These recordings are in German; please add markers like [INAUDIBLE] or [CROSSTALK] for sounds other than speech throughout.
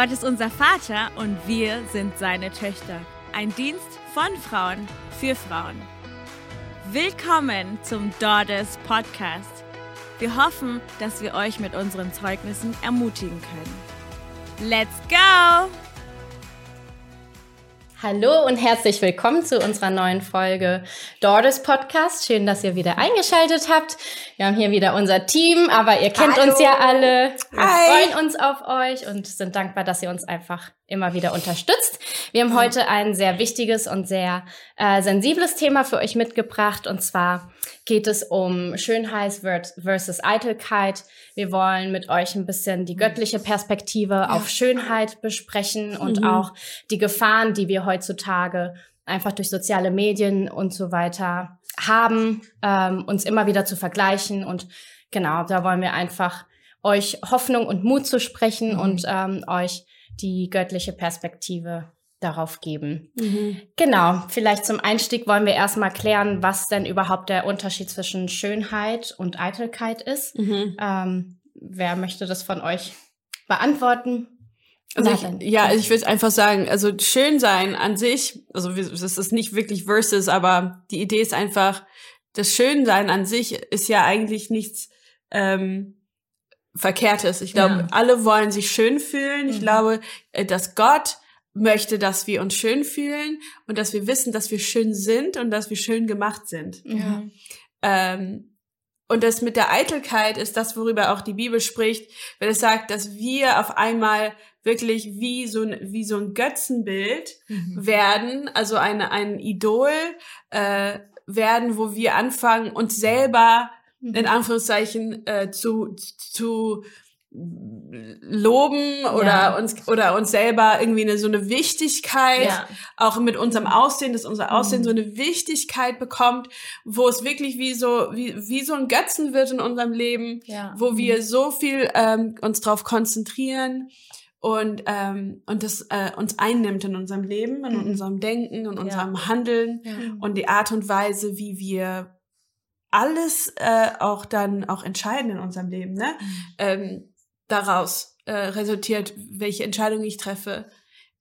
Gott ist unser Vater und wir sind seine Töchter. Ein Dienst von Frauen für Frauen. Willkommen zum Daughters Podcast. Wir hoffen, dass wir euch mit unseren Zeugnissen ermutigen können. Let's go! Hallo und herzlich willkommen zu unserer neuen Folge Daughters Podcast. Schön, dass ihr wieder eingeschaltet habt. Wir haben hier wieder unser Team, aber ihr kennt Hallo. uns ja alle. Wir Hi. freuen uns auf euch und sind dankbar, dass ihr uns einfach immer wieder unterstützt. Wir haben heute ein sehr wichtiges und sehr äh, sensibles Thema für euch mitgebracht. Und zwar geht es um Schönheit versus Eitelkeit. Wir wollen mit euch ein bisschen die göttliche Perspektive ja. auf Schönheit besprechen und mhm. auch die Gefahren, die wir heutzutage einfach durch soziale Medien und so weiter haben, ähm, uns immer wieder zu vergleichen. Und genau, da wollen wir einfach euch Hoffnung und Mut zu sprechen mhm. und ähm, euch die göttliche Perspektive darauf geben. Mhm. Genau, vielleicht zum Einstieg wollen wir erstmal klären, was denn überhaupt der Unterschied zwischen Schönheit und Eitelkeit ist. Mhm. Ähm, wer möchte das von euch beantworten? Also ich, ja, also ich würde einfach sagen, also schön sein an sich, also das ist nicht wirklich versus, aber die Idee ist einfach, das Schönsein an sich ist ja eigentlich nichts ähm, Verkehrtes. Ich glaube, ja. alle wollen sich schön fühlen. Ich mhm. glaube, äh, dass Gott möchte, dass wir uns schön fühlen und dass wir wissen, dass wir schön sind und dass wir schön gemacht sind. Ja. Ähm, und das mit der Eitelkeit ist das, worüber auch die Bibel spricht, wenn es sagt, dass wir auf einmal wirklich wie so ein, wie so ein Götzenbild mhm. werden, also eine, ein Idol äh, werden, wo wir anfangen, uns selber in mhm. Anführungszeichen äh, zu, zu loben oder ja. uns oder uns selber irgendwie eine so eine Wichtigkeit ja. auch mit unserem Aussehen, dass unser Aussehen mhm. so eine Wichtigkeit bekommt, wo es wirklich wie so wie wie so ein Götzen wird in unserem Leben, ja. wo mhm. wir so viel ähm, uns drauf konzentrieren und ähm, und das äh, uns einnimmt in unserem Leben, in mhm. unserem Denken und unserem Handeln und die Art und Weise, wie wir alles äh, auch dann auch entscheiden in unserem Leben, ne? Mhm. Ähm, daraus äh, resultiert, welche Entscheidung ich treffe,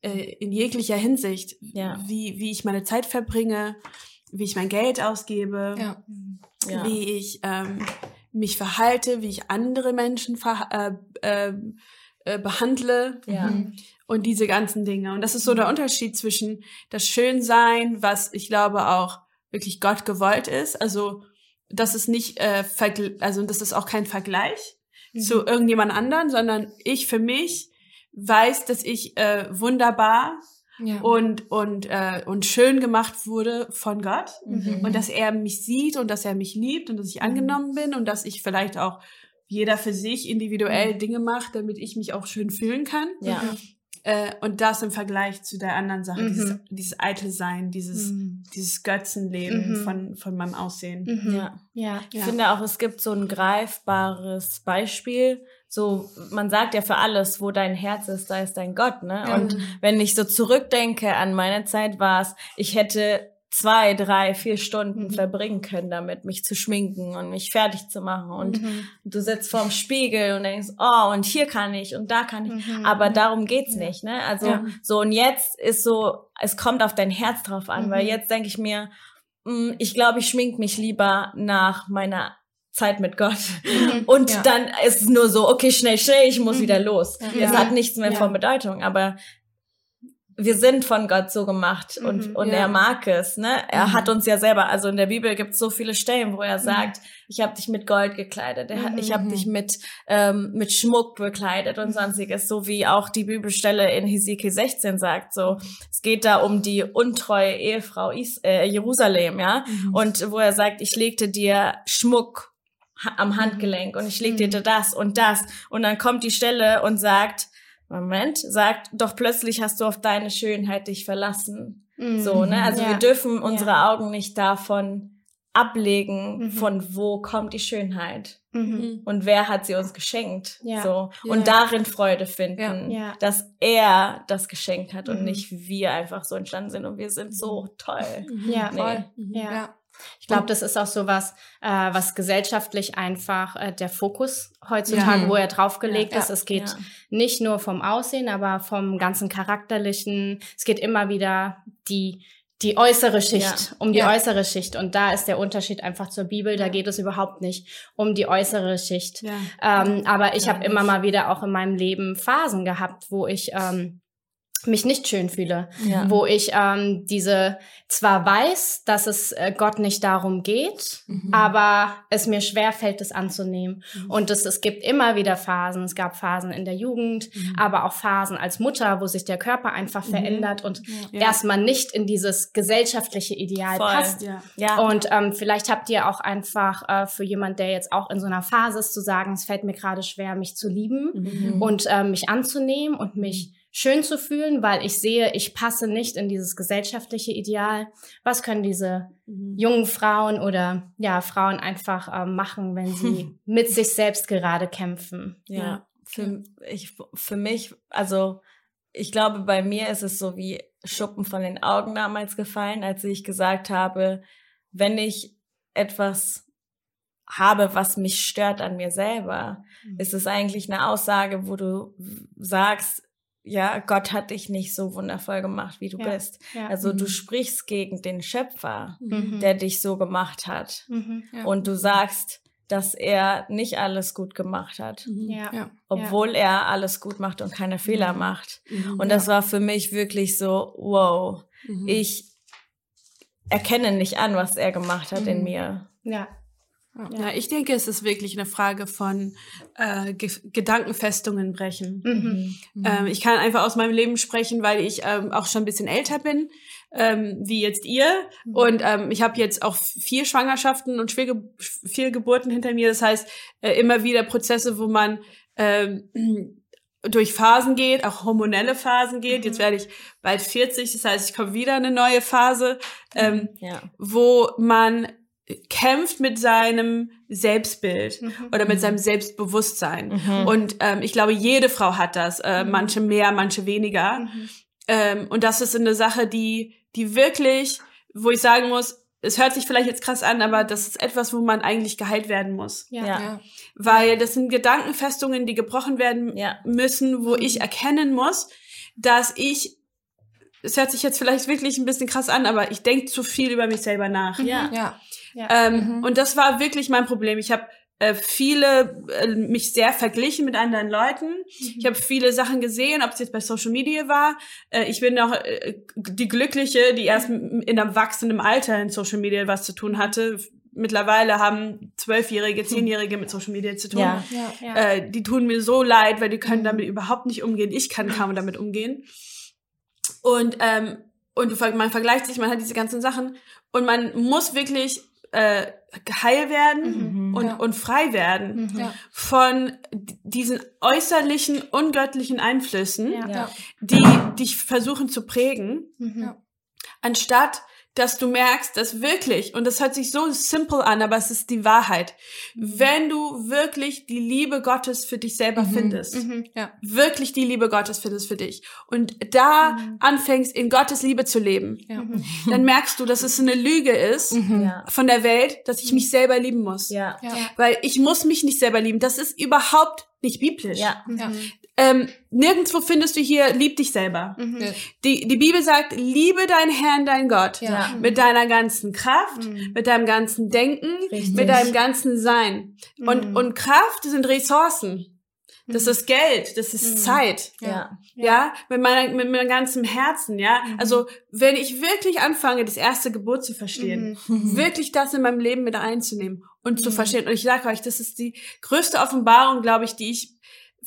äh, in jeglicher Hinsicht, ja. wie, wie ich meine Zeit verbringe, wie ich mein Geld ausgebe, ja. Ja. wie ich ähm, mich verhalte, wie ich andere Menschen äh, äh, äh, behandle ja. Mhm. und diese ganzen Dinge. Und das ist so der Unterschied zwischen das Schönsein, was ich glaube auch wirklich Gott gewollt ist, also das ist nicht, äh, also das ist auch kein Vergleich, mhm. zu irgendjemand anderen, sondern ich für mich weiß, dass ich äh, wunderbar ja. und und äh, und schön gemacht wurde von Gott mhm. und dass er mich sieht und dass er mich liebt und dass ich mhm. angenommen bin und dass ich vielleicht auch jeder für sich individuell mhm. Dinge macht, damit ich mich auch schön fühlen kann. Ja. Äh, und das im Vergleich zu der anderen Sache, mhm. dieses, dieses eitel Sein, dieses, mhm. dieses Götzenleben mhm. von, von meinem Aussehen. Mhm. Ja. ja. Ich ja. finde auch, es gibt so ein greifbares Beispiel. So, man sagt ja für alles, wo dein Herz ist, da ist dein Gott, ne? Und wenn ich so zurückdenke an meine Zeit, war es, ich hätte zwei, drei, vier Stunden mhm. verbringen können damit, mich zu schminken und mich fertig zu machen. Und mhm. du sitzt vorm Spiegel und denkst, oh, und hier kann ich und da kann ich. Mhm. Aber darum geht's ja. nicht, ne? Also ja. so und jetzt ist so, es kommt auf dein Herz drauf an, weil mhm. jetzt denke ich mir, mh, mm, ich glaube, ich schmink mich lieber nach meiner Zeit mit Gott. Mhm. [LAUGHS] Und ja. dann ist es nur so, okay, schnell, schnell, ich muss mhm. wieder los. Es hat nichts mehr von Bedeutung, aber wir sind von Gott so gemacht und, mhm, und ja. er mag es. Ne? Er mhm. hat uns ja selber, also in der Bibel gibt es so viele Stellen, wo er mhm. sagt, mhm. ich habe dich mit Gold gekleidet, ich habe mhm. dich mit, ähm, mit Schmuck bekleidet und sonstiges, so wie auch die Bibelstelle in Hesekiel 16 sagt. So, es geht da um die untreue Ehefrau Is äh, Jerusalem, ja. Mhm. Und wo er sagt, ich legte dir Schmuck am Handgelenk und ich legte dir das und das. Und dann kommt die Stelle und sagt, Moment, sagt, doch plötzlich hast du auf deine Schönheit dich verlassen. Mhm. So, ne? Also ja. wir dürfen unsere ja. Augen nicht davon ablegen, mhm. von wo kommt die Schönheit mhm. und wer hat sie uns geschenkt. Ja. So. Und darin Freude finden, dass er das geschenkt hat und mhm. nicht wir einfach so entstanden sind und wir sind so toll. Ja, nee. voll. Ja. Ich glaube, das ist auch so was, äh, was gesellschaftlich einfach äh, der Fokus heutzutage, ja. wo er draufgelegt ja, ist. Es geht ja. nicht nur vom Aussehen, aber vom ganzen charakterlichen. Es geht immer wieder die die äußere Schicht, um die äußere Schicht. Und da ist der Unterschied einfach zur Bibel. Da geht es überhaupt nicht um die äußere Schicht. Ähm, aber ich habe immer mal wieder auch in meinem Leben Phasen gehabt, wo ich ähm, mich nicht schön fühle, ja. wo ich ähm, diese zwar weiß, dass es äh, Gott nicht darum geht, mhm. aber es mir schwer fällt, es anzunehmen. Mhm. Und es, es gibt immer wieder Phasen. Es gab Phasen in der Jugend, mhm. aber auch Phasen als Mutter, wo sich der Körper einfach mhm. verändert und ja. erstmal nicht in dieses gesellschaftliche Ideal Voll. passt. Ja. ja. Und ähm, vielleicht habt ihr auch einfach äh, für jemand, der jetzt auch in so einer Phase ist, zu sagen, es fällt mir gerade schwer, mich zu lieben mhm. und äh, mich anzunehmen und mich schön zu fühlen, weil ich sehe, ich passe nicht in dieses gesellschaftliche Ideal. Was können diese mhm. jungen Frauen oder ja Frauen einfach äh, machen, wenn sie [LAUGHS] mit sich selbst gerade kämpfen? Ja, ja. Für, ich, für mich, also ich glaube, bei mir ist es so wie Schuppen von den Augen damals gefallen, als ich gesagt habe, wenn ich etwas habe, was mich stört an mir selber, mhm. ist es eigentlich eine Aussage, wo du sagst, ja, Gott hat dich nicht so wundervoll gemacht, wie du ja, bist. Ja, also mhm. du sprichst gegen den Schöpfer, mhm. der dich so gemacht hat. Mhm, ja. Und du sagst, dass er nicht alles gut gemacht hat. Mhm. Ja. Obwohl er alles gut macht und keine Fehler mhm. macht. Mhm. Und das war für mich wirklich so, wow, ich erkenne nicht an, was er gemacht hat in mir. Ja. Ja. ich denke, es ist wirklich eine Frage von äh, Ge Gedankenfestungen brechen. Mhm. Mhm. Ähm, ich kann einfach aus meinem Leben sprechen, weil ich ähm, auch schon ein bisschen älter bin, ähm, wie jetzt ihr. Mhm. Und ähm, ich habe jetzt auch vier Schwangerschaften und vier, Ge vier Geburten hinter mir. Das heißt, äh, immer wieder Prozesse, wo man ähm, [CLEARS THROAT] durch Phasen geht, auch hormonelle Phasen geht. Jetzt mhm. werde ich bald 40, das heißt, ich komme wieder in eine neue Phase, ähm, ja. wo man kämpft mit seinem Selbstbild mhm. oder mit seinem Selbstbewusstsein. Mhm. Und ähm, ich glaube, jede Frau hat das, äh, mhm. manche mehr, manche weniger. Mhm. Ähm, und das ist eine Sache, die, die wirklich, wo ich sagen muss, es hört sich vielleicht jetzt krass an, aber das ist etwas, wo man eigentlich geheilt werden muss. Ja. ja. Weil das sind Gedankenfestungen, die gebrochen werden ja. müssen, wo ich mhm. erkennen muss, dass ich es hört sich jetzt vielleicht wirklich ein bisschen krass an, aber ich denke zu viel über mich selber nach. Ja. ja. Ähm, mhm. Und das war wirklich mein Problem. Ich habe äh, viele äh, mich sehr verglichen mit anderen Leuten. Mhm. Ich habe viele Sachen gesehen, ob es jetzt bei Social Media war. Äh, ich bin auch äh, die Glückliche, die erst in einem wachsenden Alter in Social Media was zu tun hatte. Mittlerweile haben Zwölfjährige, Zehnjährige mit Social Media zu tun. Ja, ja, ja. Äh, die tun mir so leid, weil die können mhm. damit überhaupt nicht umgehen. Ich kann kaum damit umgehen. Und ähm, und man vergleicht sich, man hat diese ganzen Sachen und man muss wirklich äh, heil werden mhm, und, ja. und frei werden mhm. von diesen äußerlichen, ungöttlichen Einflüssen, ja. die dich versuchen zu prägen, mhm. anstatt dass du merkst, dass wirklich, und das hört sich so simple an, aber es ist die Wahrheit, mhm. wenn du wirklich die Liebe Gottes für dich selber mhm. findest, mhm. Ja. wirklich die Liebe Gottes findest für dich und da mhm. anfängst, in Gottes Liebe zu leben, ja. Mhm. [LAUGHS] dann merkst du, dass es eine Lüge ist mhm. von der Welt, dass ich mich selber lieben muss. Ja. Weil ich muss mich nicht selber lieben. Das ist überhaupt nicht biblisch. Ja. ja. Ähm, nirgendwo findest du hier, lieb dich selber. Mhm. Die, die Bibel sagt, liebe deinen Herrn, dein Gott. Ja. Mit deiner ganzen Kraft, mhm. mit deinem ganzen Denken, Richtig. mit deinem ganzen Sein. Mhm. Und, und Kraft sind Ressourcen. Das mhm. ist Geld, das ist mhm. Zeit. Ja. Ja, mit meiner, mit meinem ganzen Herzen, ja. Mhm. Also, wenn ich wirklich anfange, das erste Gebot zu verstehen, [LAUGHS] wirklich das in meinem Leben mit einzunehmen und zu verstehen. Und ich sage euch, das ist die größte Offenbarung, glaube ich, die ich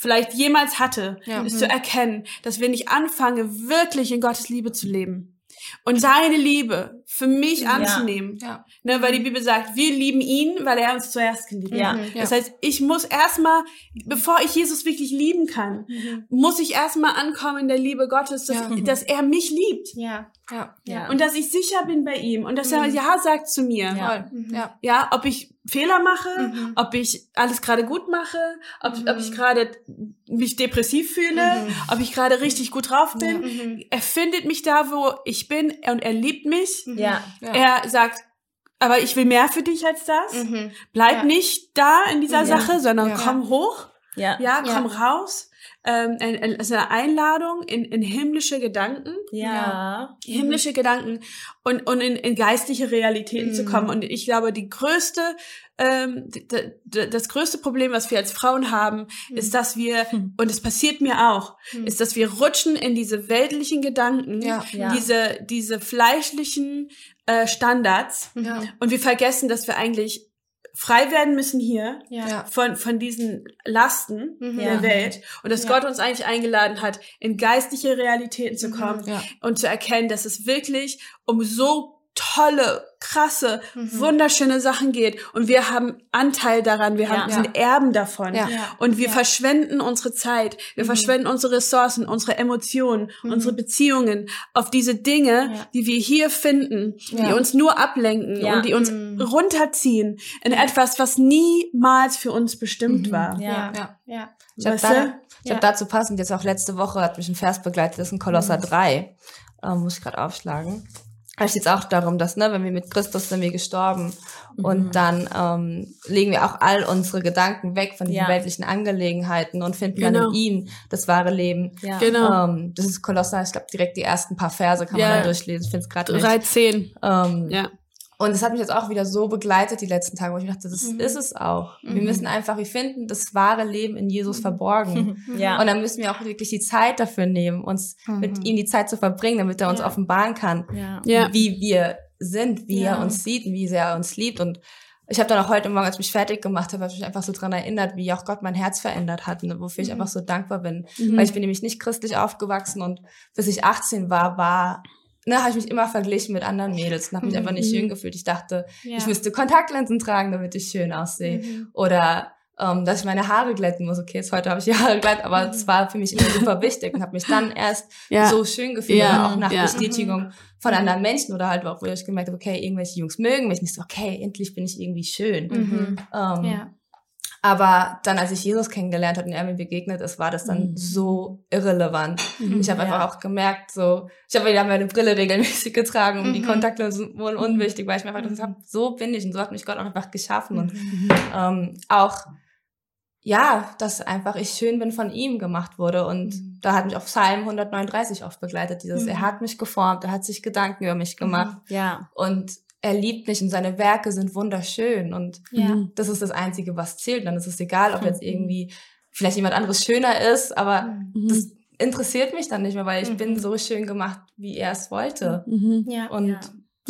vielleicht jemals hatte, ja. ist mhm. zu erkennen, dass wenn ich anfange, wirklich in Gottes Liebe zu leben und seine Liebe für mich anzunehmen, ja. Ne, weil die Bibel sagt, wir lieben ihn, weil er uns zuerst geliebt hat. Mhm. Ja. Das heißt, ich muss erstmal, bevor ich Jesus wirklich lieben kann, mhm. muss ich erstmal ankommen in der Liebe Gottes, dass, ja. dass er mich liebt. Ja. Ja. ja. Und dass ich sicher bin bei ihm und dass er mhm. Ja sagt zu mir. Ja, ja. ja ob ich Fehler mache, mhm. ob ich alles gerade gut mache, ob, mhm. ob ich gerade mich depressiv fühle, mhm. ob ich gerade richtig gut drauf bin. Mhm. Er findet mich da, wo ich bin und er liebt mich. Ja. Er sagt, aber ich will mehr für dich als das. Mhm. Bleib ja. nicht da in dieser ja. Sache, sondern komm hoch. Ja, ja komm raus ähm, also eine Einladung in, in himmlische Gedanken. Ja. Himmlische mhm. Gedanken und, und in, in geistliche Realitäten mhm. zu kommen. Und ich glaube, die größte, ähm, das größte Problem, was wir als Frauen haben, mhm. ist, dass wir, mhm. und es passiert mir auch, mhm. ist, dass wir rutschen in diese weltlichen Gedanken, ja. Ja. diese, diese fleischlichen äh, Standards. Ja. Und wir vergessen, dass wir eigentlich frei werden müssen hier ja. von, von diesen Lasten mhm. der ja. Welt und dass ja. Gott uns eigentlich eingeladen hat, in geistliche Realitäten zu mhm. kommen mhm. und zu erkennen, dass es wirklich um so tolle, krasse, mhm. wunderschöne Sachen geht und wir haben Anteil daran, wir haben, ja. sind Erben davon ja. und wir ja. verschwenden unsere Zeit, wir mhm. verschwenden unsere Ressourcen, unsere Emotionen, mhm. unsere Beziehungen auf diese Dinge, die wir hier finden, die uns nur ablenken und die uns mhm. runterziehen in etwas, was niemals für uns bestimmt mhm. war. Ja, ja, ja. Ich habe da, hab dazu passend jetzt auch letzte Woche hat mich ein Vers begleitet, das ist ein Kolosser 3. Ähm, muss ich gerade aufschlagen da es auch darum, dass, ne, wenn wir mit Christus sind wir gestorben mhm. und dann ähm, legen wir auch all unsere Gedanken weg von diesen ja. weltlichen Angelegenheiten und finden genau. dann in ihm das wahre Leben. Ja. Genau. Ähm, das ist Kolosser, ich glaube direkt die ersten paar Verse kann ja. man da durchlesen. Ich finde es gerade 13. Ähm, ja. Und das hat mich jetzt auch wieder so begleitet die letzten Tage, wo ich dachte, das mhm. ist es auch. Mhm. Wir müssen einfach, wir finden das wahre Leben in Jesus mhm. verborgen. [LAUGHS] ja. Und dann müssen wir auch wirklich die Zeit dafür nehmen, uns mhm. mit ihm die Zeit zu verbringen, damit er uns ja. offenbaren kann, ja. wie wir sind, wie ja. er uns sieht und wie sehr er uns liebt. Und ich habe dann auch heute Morgen, als ich mich fertig gemacht habe, habe ich mich einfach so dran erinnert, wie auch Gott mein Herz verändert hat und wofür ich mhm. einfach so dankbar bin. Mhm. Weil ich bin nämlich nicht christlich aufgewachsen und bis ich 18 war, war ne, habe ich mich immer verglichen mit anderen Mädels und habe mich mhm. einfach nicht schön gefühlt. Ich dachte, ja. ich müsste Kontaktlinsen tragen, damit ich schön aussehe. Mhm. Oder ähm, dass ich meine Haare glätten muss. Okay, jetzt heute habe ich die Haare glatt, aber es mhm. war für mich immer super wichtig und habe mich dann erst ja. so schön gefühlt, ja. auch nach Bestätigung von anderen Menschen oder halt auch, wo ich gemerkt habe, okay, irgendwelche Jungs mögen mich nicht so, okay, endlich bin ich irgendwie schön. Mhm. Ähm, ja. Aber dann, als ich Jesus kennengelernt habe und er mir begegnet ist, war das dann mhm. so irrelevant. Mhm, ich habe ja. einfach auch gemerkt, so, ich habe wieder meine Brille regelmäßig getragen und mhm. die Kontaktlinsen wurden unwichtig, weil ich mir einfach gesagt habe, so bin ich und so hat mich Gott auch einfach geschaffen und mhm. ähm, auch ja, dass einfach ich schön bin von ihm gemacht wurde. Und mhm. da hat mich auch Psalm 139 oft begleitet, dieses, mhm. er hat mich geformt, er hat sich Gedanken über mich gemacht. Mhm. Ja. Und er liebt mich und seine Werke sind wunderschön und ja. das ist das Einzige, was zählt. Dann ist es egal, ob jetzt mhm. irgendwie vielleicht jemand anderes schöner ist, aber mhm. das interessiert mich dann nicht mehr, weil ich mhm. bin so schön gemacht, wie er es wollte. Mhm. Ja. Und ja.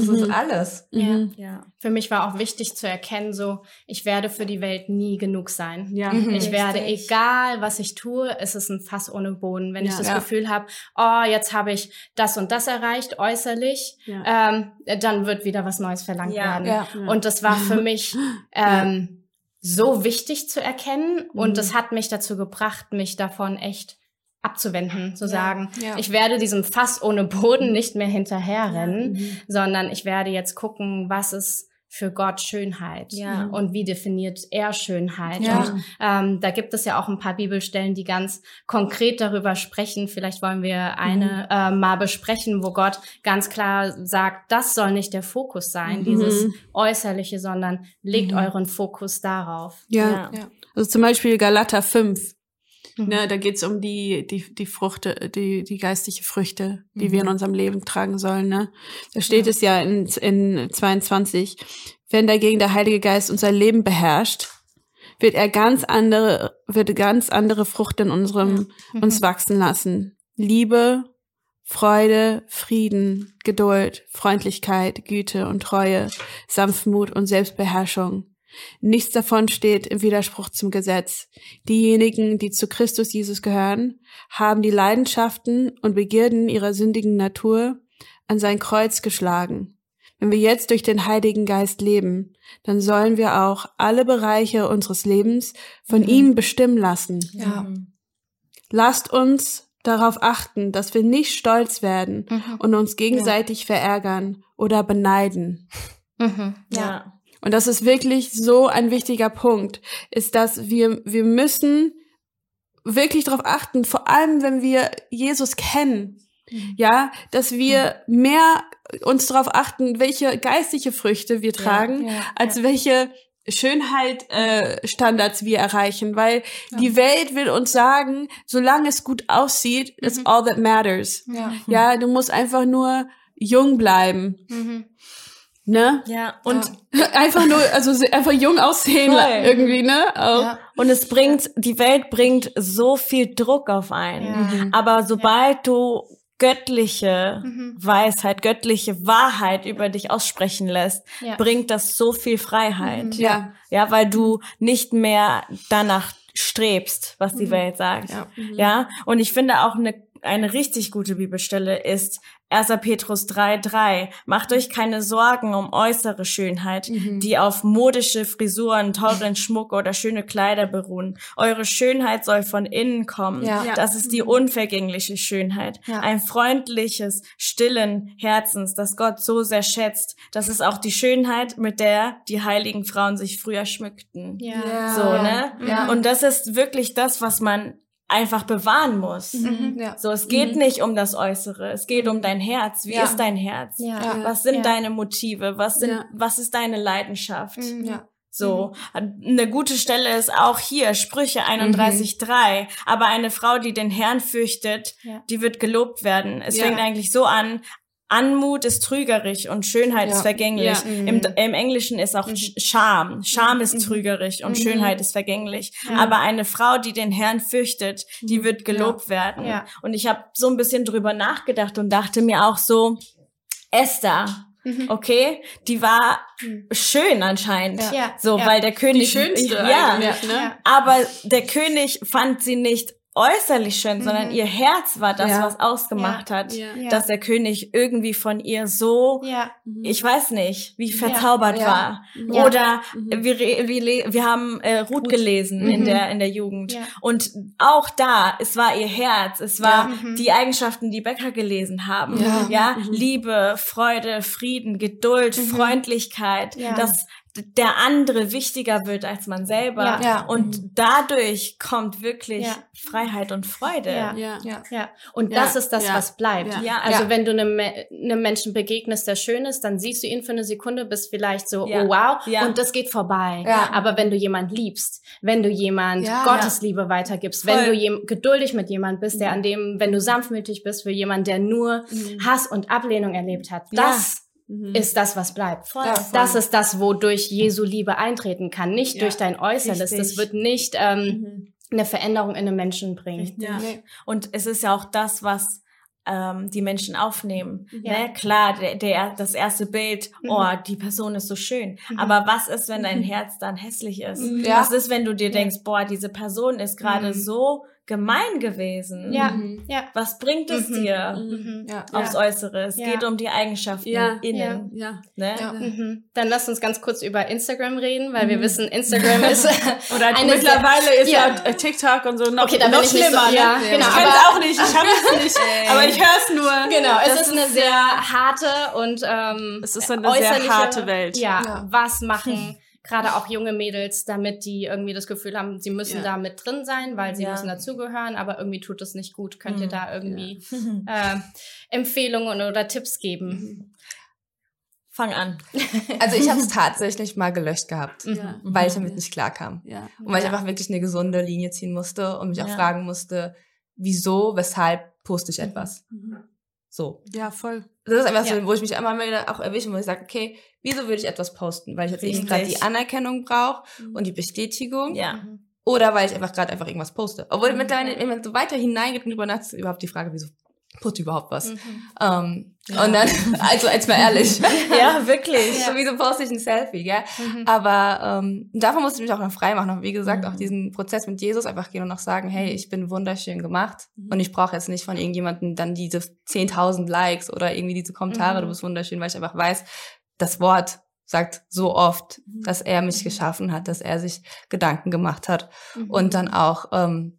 Das mhm. ist alles. Ja, mhm. ja. Für mich war auch wichtig zu erkennen, so, ich werde für die Welt nie genug sein. Ja, mhm. Ich werde, egal was ich tue, es ist ein Fass ohne Boden. Wenn ja. ich das ja. Gefühl habe, oh, jetzt habe ich das und das erreicht, äußerlich, ja. ähm, dann wird wieder was Neues verlangt werden. Ja. Und das war für mich [LAUGHS] ähm, so wichtig zu erkennen. Und das hat mich dazu gebracht, mich davon echt abzuwenden, zu ja, sagen, ja. ich werde diesem Fass ohne Boden nicht mehr hinterherrennen, ja, mhm. sondern ich werde jetzt gucken, was ist für Gott Schönheit ja. und wie definiert er Schönheit. Ja. Und ähm, da gibt es ja auch ein paar Bibelstellen, die ganz konkret darüber sprechen. Vielleicht wollen wir eine mhm. äh, mal besprechen, wo Gott ganz klar sagt, das soll nicht der Fokus sein, mhm. dieses Äußerliche, sondern legt mhm. euren Fokus darauf. Ja. ja. Also zum Beispiel Galater 5 Ne, mhm. Ne, da geht's um die, die, die Fruchte, die, die geistliche Früchte, die mhm. wir in mhm. unserem Leben tragen sollen. Ne? Da steht ja. es ja in, in 22, wenn dagegen der Heilige Geist unser Leben beherrscht, wird er ganz andere, wird ganz andere Frucht in unserem, mhm. uns wachsen lassen. Liebe, Freude, Frieden, Geduld, Freundlichkeit, Güte und Treue, Sanftmut und Selbstbeherrschung. Nichts davon steht im Widerspruch zum Gesetz. Diejenigen, die zu Christus Jesus gehören, haben die Leidenschaften und Begierden ihrer sündigen Natur an sein Kreuz geschlagen. Wenn wir jetzt durch den Heiligen Geist leben, dann sollen wir auch alle Bereiche unseres Lebens von mhm. ihm bestimmen lassen. Ja. Lasst uns darauf achten, dass wir nicht stolz werden mhm. und uns gegenseitig ja. verärgern oder beneiden. Mhm. Ja. Und das ist wirklich so ein wichtiger Punkt, ist, dass wir, wir müssen wirklich darauf achten, vor allem wenn wir Jesus kennen, Mhm. Ja, dass wir mehr uns darauf achten, welche geistliche Früchte wir tragen, ja, ja, als ja. welche Schönheit äh, Standards wir erreichen, weil ja. die Welt will uns sagen, solange es gut aussieht, mhm. is all that matters. Ja. ja, du musst einfach nur jung bleiben. Mhm. Ne? Ja, und ja. [LAUGHS] einfach nur, also einfach jung aussehen Voll. irgendwie, ne? Ja. Und es bringt, die Welt bringt so viel Druck auf einen. Ja. Mhm. Aber sobald du göttliche mhm. Weisheit, göttliche Wahrheit über dich aussprechen lässt, ja. bringt das so viel Freiheit. Mhm. Ja. Ja, weil du nicht mehr danach strebst, was die mhm. Welt sagt. Ja. Mhm. ja. Und ich finde auch eine eine richtig gute Bibelstelle ist 1. Petrus 3,3. Macht euch keine Sorgen um äußere Schönheit, mhm. die auf modische Frisuren, teuren Schmuck oder schöne Kleider beruhen. Eure Schönheit soll von innen kommen. Ja. Das ist die mhm. unvergängliche Schönheit. Ja. Ein freundliches, stillen Herzens, das Gott so sehr schätzt. Das ist auch die Schönheit, mit der die heiligen Frauen sich früher schmückten. Ja. So, ne? Ja. Und das ist wirklich das, was man einfach bewahren muss. Mhm. Ja. So, es geht mhm. nicht um das Äußere, es geht um dein Herz. Wie ja. ist dein Herz? Ja. Was sind deine Motive? Was sind, was ist deine Leidenschaft? Mhm. Ja. So, mhm. eine gute Stelle ist auch hier, Sprüche 31.3. Mhm. Aber eine Frau, die den Herrn fürchtet, ja. die wird gelobt werden. Es ja. fängt eigentlich so an, Anmut ist trügerisch und Schönheit ja. ist vergänglich. Ja. Im, mhm. Im, Englischen ist auch mhm. Scham. Scham ist mhm. trügerisch und mhm. Schönheit ist vergänglich. Ja. Aber eine Frau, die den Herrn fürchtet, die wird gelobt werden. Und ich habe so ein bisschen drüber nachgedacht und dachte mir auch so, Esther, Okay, die war schön anscheinend, ja. so weil der König die schönste ja, ne? aber der König fand sie nicht äußerlich schön, mhm. sondern ihr Herz war das, ja. was ausgemacht ja. hat, ja. dass der König irgendwie von ihr so, mhm. ich weiß nicht, wie verzaubert war. Oder mhm. wir, wir, wir haben äh, Ruth, Ruth. gelesen in mhm. der in der Jugend und auch da, es war ihr Herz, es war mhm. die Eigenschaften, die Becker gelesen haben, ja, mhm. Liebe, Freude, Frieden, Geduld, Freundlichkeit, das der andere wichtiger wird als man selber. Ja. ja. Und mhm. dadurch kommt wirklich ja. Freiheit und Freude. Ja. Ja. ja. Und das ist das, was bleibt. Ja. Also wenn du einem, einem Menschen begegnest, der schön ist, dann siehst du ihn für eine Sekunde, bist vielleicht so, oh wow, und das geht vorbei. Aber wenn du jemand liebst, wenn du jemand Gottes Liebe weitergibst, Voll. wenn du geduldig mit jemand bist, der mhm. an dem, wenn du sanftmütig bist für jemand, der nur mhm. Hass und Ablehnung erlebt hat, das mhm. ist das, was bleibt. Voll, ja, voll. Das ist das, wodurch Jesu Liebe eintreten kann, nicht ja, durch dein Äußerles. Richtig. Das wird nicht ähm, mhm. eine Veränderung in den Menschen bringen. Ja. Und es ist ja auch das, was ähm, die Menschen aufnehmen. Mhm. Ja. Ne? Klar, der, der, das erste Bild, mhm. oh, die Person ist so schön. Mhm. Aber was ist, wenn dein Herz dann hässlich ist? Ja. Was ist, wenn du dir denkst, boah, diese Person ist gerade mhm. so gemein gewesen. Ja. Mhm. ja. Was bringt es mhm. dir mhm. Ja. aufs Äußere? Es ja. geht um die Eigenschaften ja. innen. Ja. Ne? ja. Mhm. Dann lass uns ganz kurz über Instagram reden, weil wir mhm. wissen, Instagram [LAUGHS] ist oder eine mittlerweile ist ja. TikTok und so noch, okay, dann noch schlimmer. So, ja, ne? genau, ich kann es auch nicht, ich habe es [LAUGHS] nicht, aber ich höre es nur. Genau, es ist eine sehr harte und ähm, es ist eine sehr harte Welt. Ja, was machen [LAUGHS] gerade auch junge Mädels, damit die irgendwie das Gefühl haben, sie müssen ja. da mit drin sein, weil sie ja. müssen dazugehören, aber irgendwie tut es nicht gut. Könnt ihr mhm. da irgendwie ja. äh, Empfehlungen oder Tipps geben? Mhm. Fang an. [LAUGHS] Also ich habe es tatsächlich mal gelöscht gehabt, mhm. weil ich damit nicht klarkam. Ja. Und weil ich einfach wirklich eine gesunde Linie ziehen musste und mich auch fragen musste, wieso, weshalb poste ich mhm. etwas. So. Ja, voll. Das ist einfach so, wo ich mich immer wieder auch erwische, wo ich sage, okay, wieso würde ich etwas posten? Weil ich jetzt eben gerade die Anerkennung brauche mhm. und die Bestätigung. Ja. Mhm. Oder weil ich einfach gerade einfach irgendwas poste. Obwohl mhm. mittlerweile, wenn man so weiter hineingeht und drüber nachdenkt, überhaupt die Frage, wieso ich überhaupt was? Mhm. Ähm, ja. Und dann, [LAUGHS] also als mal ehrlich. [LAUGHS] ja, wirklich. So, wieso poste ich ein Selfie, gell? Mhm. Aber ähm, davon musste ich mich auch noch frei machen. Wie gesagt, auch mhm. diesen Prozess mit Jesus einfach gehen und auch sagen, hey, ich bin wunderschön gemacht und ich brauche jetzt nicht von irgendjemandem dann diese 10.000 Likes oder irgendwie diese Kommentare, du bist wunderschön, weil ich einfach weiß, das Wort sagt so oft, mhm. dass er mich mhm. geschaffen hat, dass er sich Gedanken gemacht hat mhm. und dann auch, ähm,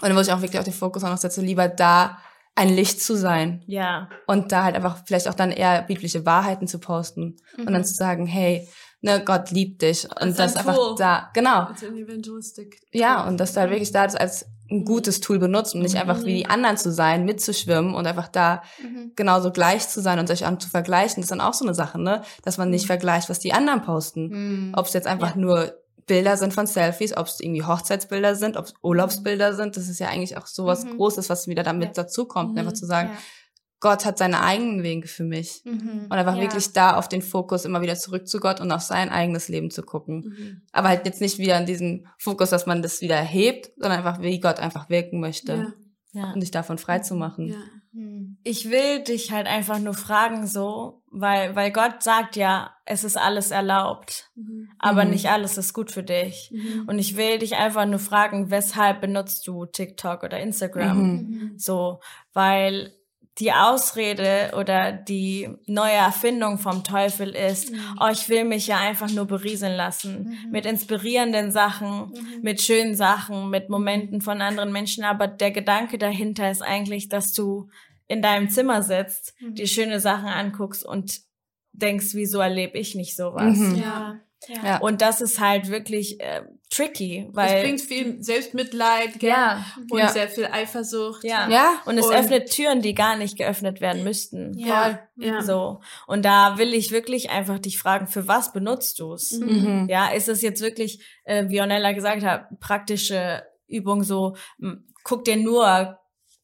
und dann muss ich auch wirklich auf den Fokus auch noch setzen, lieber da ein Licht zu sein. Ja. Und da halt einfach vielleicht auch dann eher biblische Wahrheiten zu posten mhm. und dann zu sagen, hey, ne, Gott liebt dich und das, das einfach da, genau. Ja, und dass du halt wirklich da als ein gutes Tool benutzt und nicht mhm. einfach wie die anderen zu sein, mitzuschwimmen und einfach da mhm. genauso gleich zu sein und sich an zu vergleichen. Das ist dann auch so eine Sache, ne? Dass man nicht mhm. vergleicht, was die anderen posten. Mhm. Ob es jetzt einfach ja. nur Bilder sind von Selfies, ob es irgendwie Hochzeitsbilder sind, ob es Urlaubsbilder sind. Das ist ja eigentlich auch so was mhm. Großes, was wieder damit ja. dazukommt. Einfach zu sagen, ja. Gott hat seine eigenen Wege für mich. Mhm. Und einfach ja. wirklich da auf den Fokus immer wieder zurück zu Gott und auf sein eigenes Leben zu gucken. Mhm. Aber halt jetzt nicht wieder an diesen Fokus, dass man das wieder hebt, sondern einfach, wie Gott einfach wirken möchte. Ja. Ja. Und sich davon frei zu machen. Ja. Mhm. Ich will dich halt einfach nur fragen so, weil, weil Gott sagt ja, es ist alles erlaubt, mhm. aber mhm. nicht alles ist gut für dich. Mhm. Und ich will dich einfach nur fragen, weshalb benutzt du TikTok oder Instagram? Mhm. So, weil die Ausrede oder die neue Erfindung vom Teufel ist, mhm. oh, ich will mich ja einfach nur berieseln lassen mhm. mit inspirierenden Sachen, mhm. mit schönen Sachen, mit Momenten von anderen Menschen. Aber der Gedanke dahinter ist eigentlich, dass du in deinem Zimmer sitzt, mhm. dir schöne Sachen anguckst und denkst, wieso erlebe ich nicht sowas? Mhm. Ja. Ja. Und das ist halt wirklich äh, tricky, weil es bringt viel Selbstmitleid, gell? ja, und ja. sehr viel Eifersucht. Ja, ja. Und es und öffnet Türen, die gar nicht geöffnet werden müssten. Ja, ja. So und da will ich wirklich einfach dich fragen, für was benutzt du es? Mhm. Ja, ist es jetzt wirklich, äh, wie Ornella gesagt hat, praktische Übung so? Guck dir nur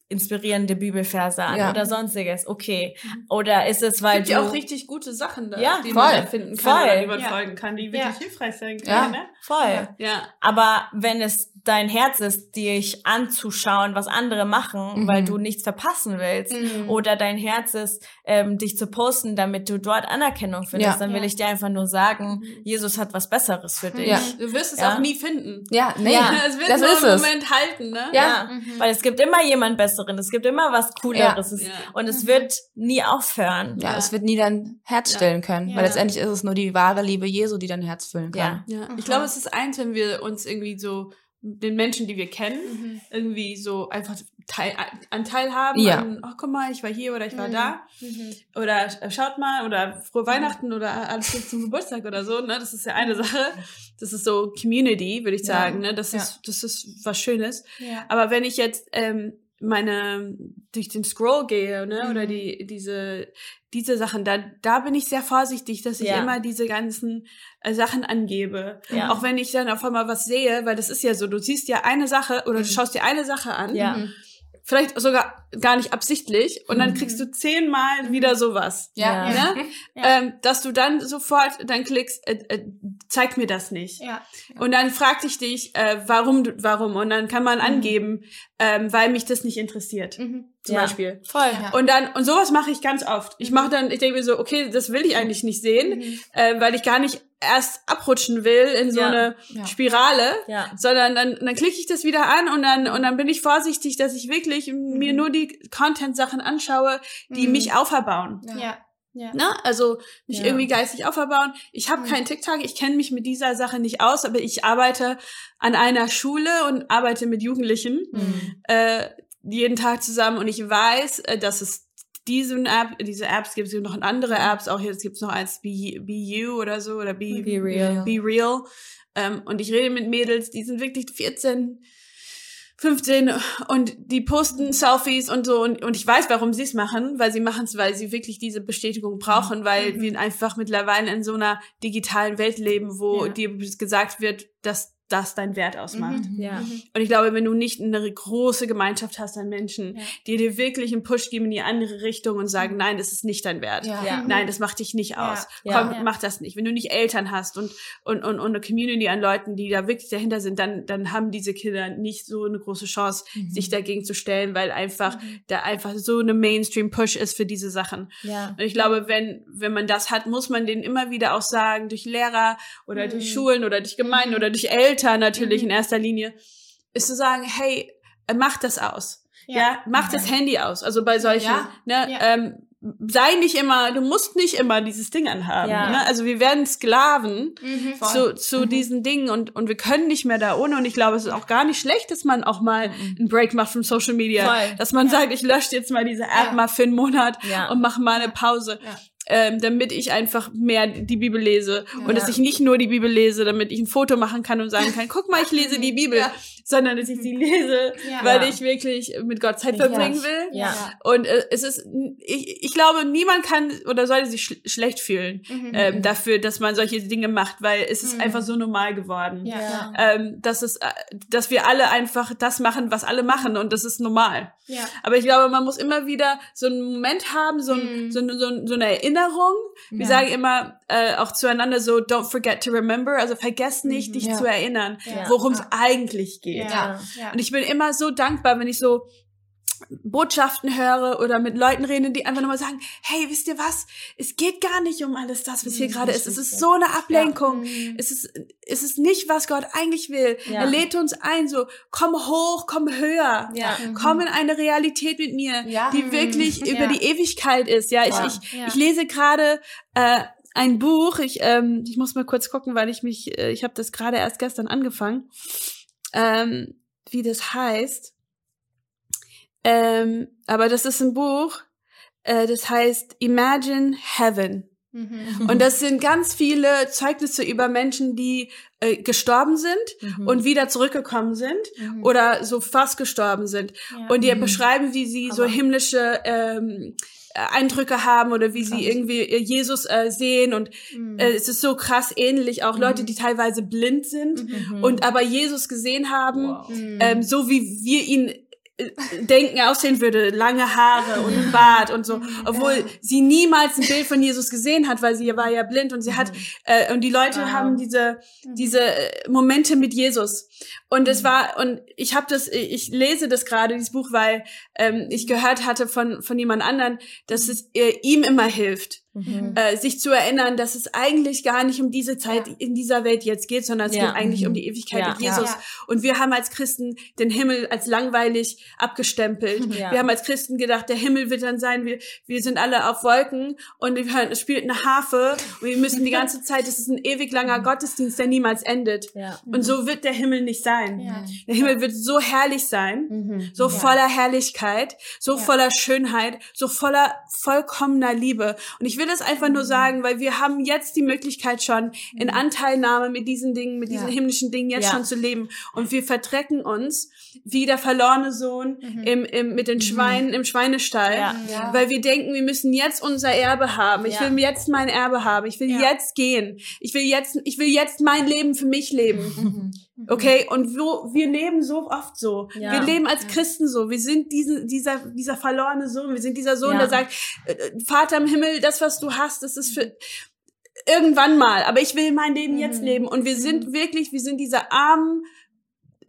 inspirierende Bibelverse an ja. oder sonstiges. Okay. Mhm. Oder ist es, weil es gibt du ja auch richtig gute Sachen da, ja, die voll, man erfinden kann voll. oder überzeugen ja. kann, die wirklich hilfreich sein können. Ja, ne? voll. Ja. Aber wenn es dein Herz ist, dich anzuschauen, was andere machen, mhm. weil du nichts verpassen willst, mhm. oder dein Herz ist, ähm, dich zu posten, damit du dort Anerkennung findest, ja. dann will ich dir einfach nur sagen, mhm. Jesus hat was Besseres für dich. Ja. Du wirst es auch nie finden. Ja, nee, ja. [LAUGHS] es wird das nur ist im Moment halten, ne? Ja, mhm. weil es gibt immer jemand Besseren, es gibt immer was Cooleres es, und es mhm. wird nie aufhören. Ja, es wird nie dein Herz stillen können, weil letztendlich ist es nur die wahre Liebe Jesu, die dein Herz füllen kann. Ja, ja. ich glaube, es ist eins, wenn wir uns irgendwie so den Menschen, die wir kennen, mhm. irgendwie so einfach Teil, Anteil haben ja. an, oh, guck mal, ich war hier oder ich war mhm. da. Mhm. Oder äh, schaut mal, oder frohe Weihnachten oder alles Gute zum Geburtstag oder so, ne? Das ist ja eine Sache. Das ist so Community, würde ich sagen, ja. ne? Das ja. ist, das ist was Schönes. Aber wenn ich jetzt, ähm, meine durch den Scroll gehe, ne, mhm. oder die diese diese Sachen, da da bin ich sehr vorsichtig, dass ich ja. immer diese ganzen äh, Sachen angebe, ja. auch wenn ich dann auf einmal was sehe, weil das ist ja so, du siehst ja eine Sache oder mhm. du schaust dir eine Sache an, ja. Vielleicht sogar gar nicht absichtlich und dann mhm. kriegst du zehnmal wieder sowas. Ja. Ne? [LAUGHS] ja. Ähm, dass du dann sofort dann klickst, äh, äh, zeig mir das nicht. Ja. Und dann fragt ich dich, äh, warum, warum? Und dann kann man mhm. angeben, ähm, weil mich das nicht interessiert. Mhm. Zum ja. Beispiel. Voll. Ja. Und dann, und sowas mache ich ganz oft. Ich mache dann, ich denke mir so, okay, das will ich eigentlich nicht sehen, mhm. äh, weil ich gar nicht erst abrutschen will in so ja. eine ja. Spirale, ja. sondern dann, dann klicke ich das wieder an und dann, und dann bin ich vorsichtig, dass ich wirklich mhm. mir nur die Content-Sachen anschaue, die mhm. mich auferbauen. Ja. Ja. Ne? Also mich ja. irgendwie geistig auferbauen. Ich habe mhm. keinen TikTok, ich kenne mich mit dieser Sache nicht aus, aber ich arbeite an einer Schule und arbeite mit Jugendlichen mhm. äh, jeden Tag zusammen und ich weiß, äh, dass es diese App, diese Apps gibt es noch andere Apps, auch jetzt gibt es noch eins Be, Be You oder so oder Be, Be Real. Be Real. Ähm, und ich rede mit Mädels, die sind wirklich 14, 15 und die posten Selfies und so und, und ich weiß, warum sie es machen, weil sie machen es, weil sie wirklich diese Bestätigung brauchen, weil mhm. wir einfach mittlerweile in so einer digitalen Welt leben, wo ja. dir gesagt wird, dass das dein Wert ausmacht. Mhm, ja. Mhm. Und ich glaube, wenn du nicht eine große Gemeinschaft hast an Menschen, ja. die dir wirklich einen Push geben in die andere Richtung und sagen, mhm. nein, das ist nicht dein Wert. Ja. Nein, das macht dich nicht aus. Komm, mach das nicht. Wenn du nicht Eltern hast und, und, und, und eine Community an Leuten, die da wirklich dahinter sind, dann, dann haben diese Kinder nicht so eine große Chance, mhm. sich dagegen zu stellen, weil einfach mhm. da einfach so eine Mainstream-Push ist für diese Sachen. Ja. Und ich glaube, wenn, wenn man das hat, muss man denen immer wieder auch sagen, durch Lehrer oder durch Schulen oder durch Gemeinden oder durch Eltern, Eltern natürlich mhm. in erster Linie, ist zu sagen, hey, äh, mach das aus. Ja, ja mach das Handy aus. Also bei solchen, ne, ja. Ähm, sei nicht immer, du musst nicht immer dieses Ding anhaben. Ja. Ne? Also wir werden Sklaven mhm, zu, zu mhm. diesen Dingen und, und wir können nicht mehr da ohne. Und ich glaube, es ist auch gar nicht schlecht, dass man auch mal mhm. einen Break macht von Social Media. Voll. Dass man ja. sagt, ich lösche jetzt mal diese App ja. mal für einen Monat und mache mal eine Pause. Ähm, damit ich einfach mehr die Bibel lese. Ja. Und dass ich nicht nur die Bibel lese, damit ich ein Foto machen kann und sagen kann, guck mal, ich lese die Bibel, ja. sondern dass ich sie lese, ja. weil ich wirklich mit Gott Zeit verbringen will. Ja. Und äh, es ist, ich, ich glaube, niemand kann oder sollte sich sch schlecht fühlen mhm. ähm, dafür, dass man solche Dinge macht, weil es ist mhm. einfach so normal geworden. Ja. Ähm, dass es, äh, dass wir alle einfach das machen, was alle machen und das ist normal. Ja. Aber ich glaube, man muss immer wieder so einen Moment haben, so, ein, mhm. so, so, so eine Erinnerung. Wir ja. sagen immer äh, auch zueinander so, don't forget to remember, also vergess nicht, mhm. dich ja. zu erinnern, worum es eigentlich geht. Und ich bin immer so dankbar, wenn ich so Botschaften höre oder mit Leuten rede, die einfach nochmal sagen, hey, wisst ihr was? Es geht gar nicht um alles das, was hier mhm, gerade ist. Es ist so eine Ablenkung. Ja. Es ist, es ist nicht, was Gott eigentlich will. Ja. Er lädt uns ein, so, komm hoch, komm höher. Ja. Komm in eine Realität mit mir, die wirklich über die Ewigkeit ist. Ja, ich, ich, ich lese gerade, äh, ein Buch, ich, ähm, ich muss mal kurz gucken, weil ich mich, äh, ich habe das gerade erst gestern angefangen, ähm, wie das heißt. Ähm, aber das ist ein Buch, äh, das heißt Imagine Heaven. Mhm. Und das sind ganz viele Zeugnisse über Menschen, die äh, gestorben sind mhm. und wieder zurückgekommen sind mhm. oder so fast gestorben sind. Ja. Und die mhm. beschreiben, wie sie Aber so himmlische ähm, Eindrücke haben oder wie krass. sie irgendwie äh, Jesus äh, sehen und mhm. äh, es ist so krass ähnlich auch Leute, mhm. die teilweise blind sind mhm. und aber Jesus gesehen haben, wow. ähm, so wie wir ihn denken, aussehen würde, lange Haare und ein Bart und so, obwohl ja. sie niemals ein Bild von Jesus gesehen hat, weil sie war ja blind und sie hat mhm. äh, und die Leute wow. haben diese mhm. diese äh, Momente mit Jesus und es mhm. war und ich habe das, ich lese das gerade dieses Buch, weil ähm, ich gehört hatte von von jemand anderen, dass es äh, ihm immer hilft Mhm. Äh, sich zu erinnern, dass es eigentlich gar nicht um diese Zeit ja. in dieser Welt jetzt geht, sondern es ja. geht eigentlich mhm. um die Ewigkeit ja. mit Jesus. Und wir haben als Christen den Himmel als langweilig abgestempelt. [LAUGHS] Wir haben als Christen gedacht, der Himmel wird dann sein, wir, wir sind alle auf Wolken und wir hören, es spielt eine Harfe und wir müssen die [LAUGHS] ganze Zeit, es ist ein ewig langer mhm. Gottesdienst, der niemals endet. Und so wird der Himmel nicht sein. Der Himmel wird so herrlich sein, mhm. so voller Herrlichkeit, so voller Schönheit, so voller vollkommener Liebe. Und ich will will das einfach nur sagen, weil wir haben jetzt die Möglichkeit schon in Anteilnahme mit diesen Dingen, mit diesen himmlischen Dingen jetzt schon zu leben. Und wir verdrecken uns wie der verlorene Sohn mhm. im, im, mit den mhm. Schweinen im Schweinestall, ja. weil wir denken, wir müssen jetzt unser Erbe haben. Ich will jetzt mein Erbe haben. Ich will jetzt gehen. Ich will jetzt, ich will jetzt mein Leben für mich leben. Mhm. [LAUGHS] mhm. Okay, und wo, wir leben so oft so. Ja. Wir leben als Christen so. Wir sind diesen, dieser, dieser verlorene Sohn. Wir sind dieser Sohn, ja. der sagt, äh, Vater im Himmel, das, was du hast, das ist für irgendwann mal. Aber ich will mein Leben mhm. jetzt leben. Und wir sind mhm. wirklich, wir sind diese armen,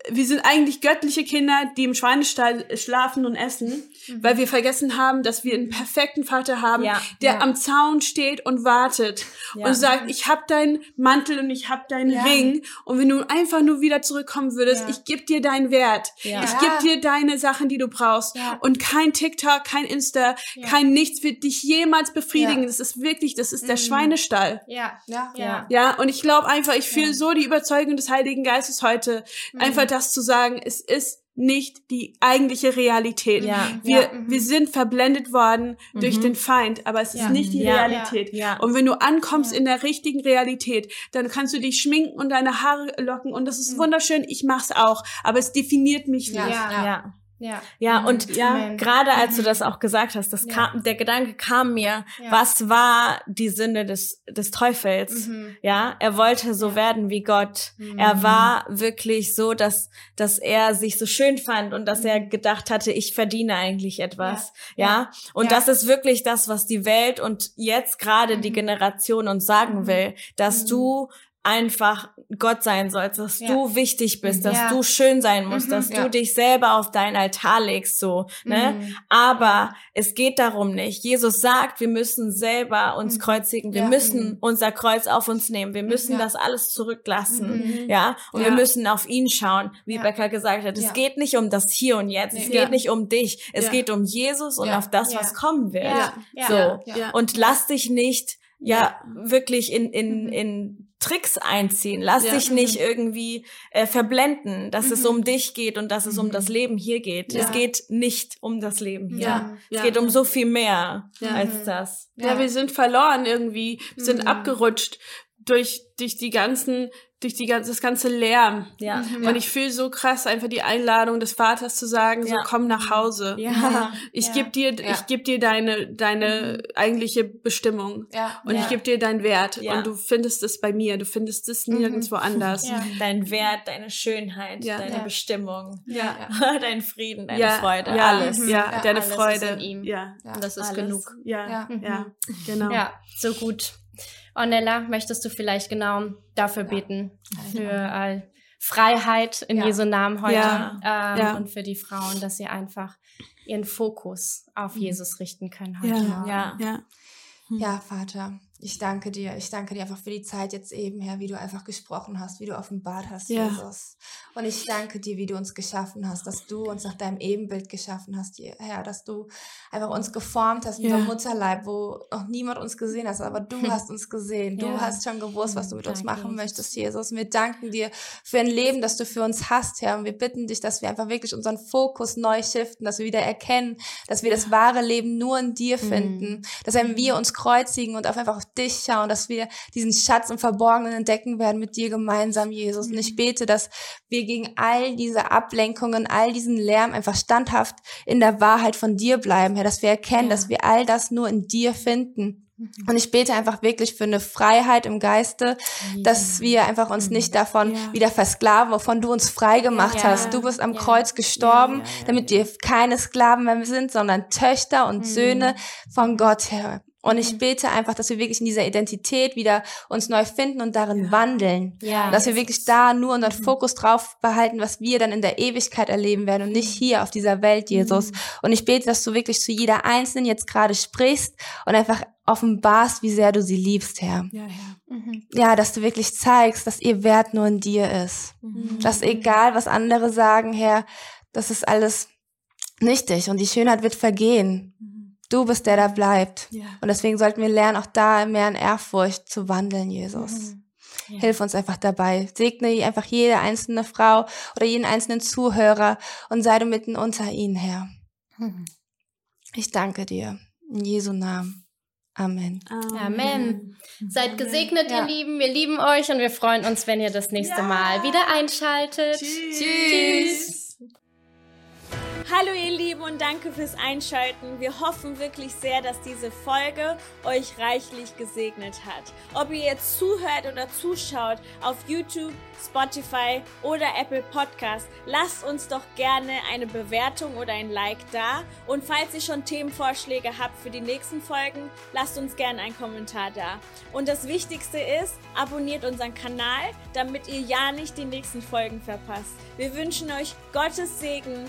wir sind eigentlich göttliche Kinder, die im Schweinestall schlafen und essen, mhm. weil wir vergessen haben, dass wir einen perfekten Vater haben, ja, der ja. am Zaun steht und wartet ja. und sagt, ich hab deinen Mantel und ich hab deinen Ring und wenn du einfach nur wieder zurückkommen würdest, ich geb dir deinen Wert, ich geb dir deine Sachen, die du brauchst und kein TikTok, kein Insta, kein nichts wird dich jemals befriedigen. Das ist wirklich, das ist der mhm. Schweinestall. Ja, ja, ja. Ja, und ich glaube einfach, ich fühle so die Überzeugung des Heiligen Geistes heute, mhm. einfach das zu sagen, es ist nicht die eigentliche Realität. Ja, wir, ja, wir sind verblendet worden mhm. durch den Feind, aber es ist ja, nicht die Realität. Und wenn du ankommst in der richtigen Realität, dann kannst du dich schminken und deine Haare locken und das ist mhm. wunderschön. Ich mach's auch, aber es definiert mich nicht. Ja. Ja, ja mhm. und ja, gerade als du mhm. das auch gesagt hast, das ja. kam, der Gedanke kam mir, ja. was war die Sünde des, des Teufels? Mhm. Ja, er wollte so ja. werden wie Gott. Mhm. Er war wirklich so, dass, dass er sich so schön fand und dass er mhm. gedacht hatte, ich verdiene eigentlich etwas. Ja, und das ist wirklich das, was die Welt und jetzt gerade die Generation uns sagen will, dass du einfach Gott sein sollst, dass ja. du wichtig bist, dass ja. du schön sein musst, mhm, dass ja. du dich selber auf deinen Altar legst, so, ne? Mhm. Aber es geht darum nicht. Jesus sagt, wir müssen selber uns mhm. kreuzigen, wir müssen mhm. unser Kreuz auf uns nehmen, wir müssen das alles zurücklassen, mhm. ja? Und wir müssen auf ihn schauen, wie Becker gesagt hat. Es geht nicht um das Hier und Jetzt, es geht nicht um dich, es geht um Jesus und auf das, was kommen wird. So. Und lass dich nicht ja, wirklich in, in, mhm. in Tricks einziehen. Lass ja. dich nicht mhm. irgendwie äh, verblenden, dass mhm. es um dich geht und dass es um das mhm. Leben hier geht. Ja. Es geht nicht um das Leben hier. Ja. Es geht um so viel mehr als das. Ja. wir sind verloren irgendwie, wir sind abgerutscht durch, durch die ganzen durch die ganze, das ganze Lärm. Ja. Mhm. Und ich fühle so krass einfach die Einladung des Vaters zu sagen, ja. so komm nach Hause. Ja. [LAUGHS] Ich ja. gebe dir, ja. ich gebe dir deine, deine mhm. eigentliche Bestimmung. Ja. Und ich gebe dir deinen Wert. Ja. Und du findest es bei mir. Du findest es mhm. nirgendwo anders. Ja. Dein Wert, deine Schönheit, deine Bestimmung. Ja. [LAUGHS] Dein Frieden, deine Freude. Alles. Ja, deine alles Freude. Ist in ihm. Ja. Das ist alles. genug. Ja. Ja. Genau. Ja, so gut. Ornella, möchtest du vielleicht genau dafür ja. beten, für äh, Freiheit in ja. Jesu Namen heute ja. Ähm, ja. und für die Frauen, dass sie einfach ihren Fokus auf mhm. Jesus richten können heute. Ja, ja. ja. Vater, ich danke dir. Ich danke dir einfach für die Zeit jetzt eben, Herr, wie du einfach gesprochen hast, wie du offenbart hast, ja. Jesus. Und ich danke dir, wie du uns geschaffen hast, dass du uns nach deinem Ebenbild geschaffen hast, Herr, dass du einfach uns geformt hast ja. in Mutterleib, wo noch niemand uns gesehen hat, aber du hast uns gesehen. Du ja. hast schon gewusst, was du mit danke uns machen möchtest, Jesus. Und wir danken dir für ein Leben, das du für uns hast, Herr. Und wir bitten dich, dass wir einfach wirklich unseren Fokus neu shiften, dass wir wieder erkennen, dass wir das wahre Leben nur in dir mhm. finden, mhm. dass wenn wir uns kreuzigen und auf einfach dich schauen, dass wir diesen Schatz im Verborgenen entdecken werden mit dir gemeinsam, Jesus. Und ich mhm. bete, dass wir gegen all diese Ablenkungen, all diesen Lärm einfach standhaft in der Wahrheit von dir bleiben, Herr, dass wir erkennen, ja. dass wir all das nur in dir finden. Mhm. Und ich bete einfach wirklich für eine Freiheit im Geiste, ja. dass wir einfach uns nicht mhm. davon ja. wieder versklaven, wovon du uns frei gemacht ja. hast. Du bist am Kreuz gestorben, damit wir keine Sklaven mehr sind, sondern Töchter und Söhne von Gott, Herr. Und ich mhm. bete einfach, dass wir wirklich in dieser Identität wieder uns neu finden und darin ja. wandeln. Ja. Dass wir wirklich da nur unseren mhm. Fokus drauf behalten, was wir dann in der Ewigkeit erleben werden und nicht mhm. hier auf dieser Welt, Jesus. Mhm. Und ich bete, dass du wirklich zu jeder Einzelnen jetzt gerade sprichst und einfach offenbarst, wie sehr du sie liebst, Herr. Ja, ja. Mhm. ja, dass du wirklich zeigst, dass ihr Wert nur in dir ist. Mhm. Dass egal, was andere sagen, Herr, das ist alles nichtig und die Schönheit wird vergehen. Du bist der, der bleibt. Ja. Und deswegen sollten wir lernen, auch da mehr in Ehrfurcht zu wandeln, Jesus. Mhm. Ja. Hilf uns einfach dabei. Segne einfach jede einzelne Frau oder jeden einzelnen Zuhörer und sei du mitten unter ihnen, Herr. Mhm. Ich danke dir. In Jesu Namen. Amen. Amen. Amen. Seid gesegnet, ja. ihr Lieben. Wir lieben euch und wir freuen uns, wenn ihr das nächste ja. Mal wieder einschaltet. Tschüss. Tschüss. Hallo ihr Lieben und danke fürs Einschalten. Wir hoffen wirklich sehr, dass diese Folge euch reichlich gesegnet hat. Ob ihr jetzt zuhört oder zuschaut auf YouTube, Spotify oder Apple Podcast, lasst uns doch gerne eine Bewertung oder ein Like da. Und falls ihr schon Themenvorschläge habt für die nächsten Folgen, lasst uns gerne einen Kommentar da. Und das Wichtigste ist, abonniert unseren Kanal, damit ihr ja nicht die nächsten Folgen verpasst. Wir wünschen euch Gottes Segen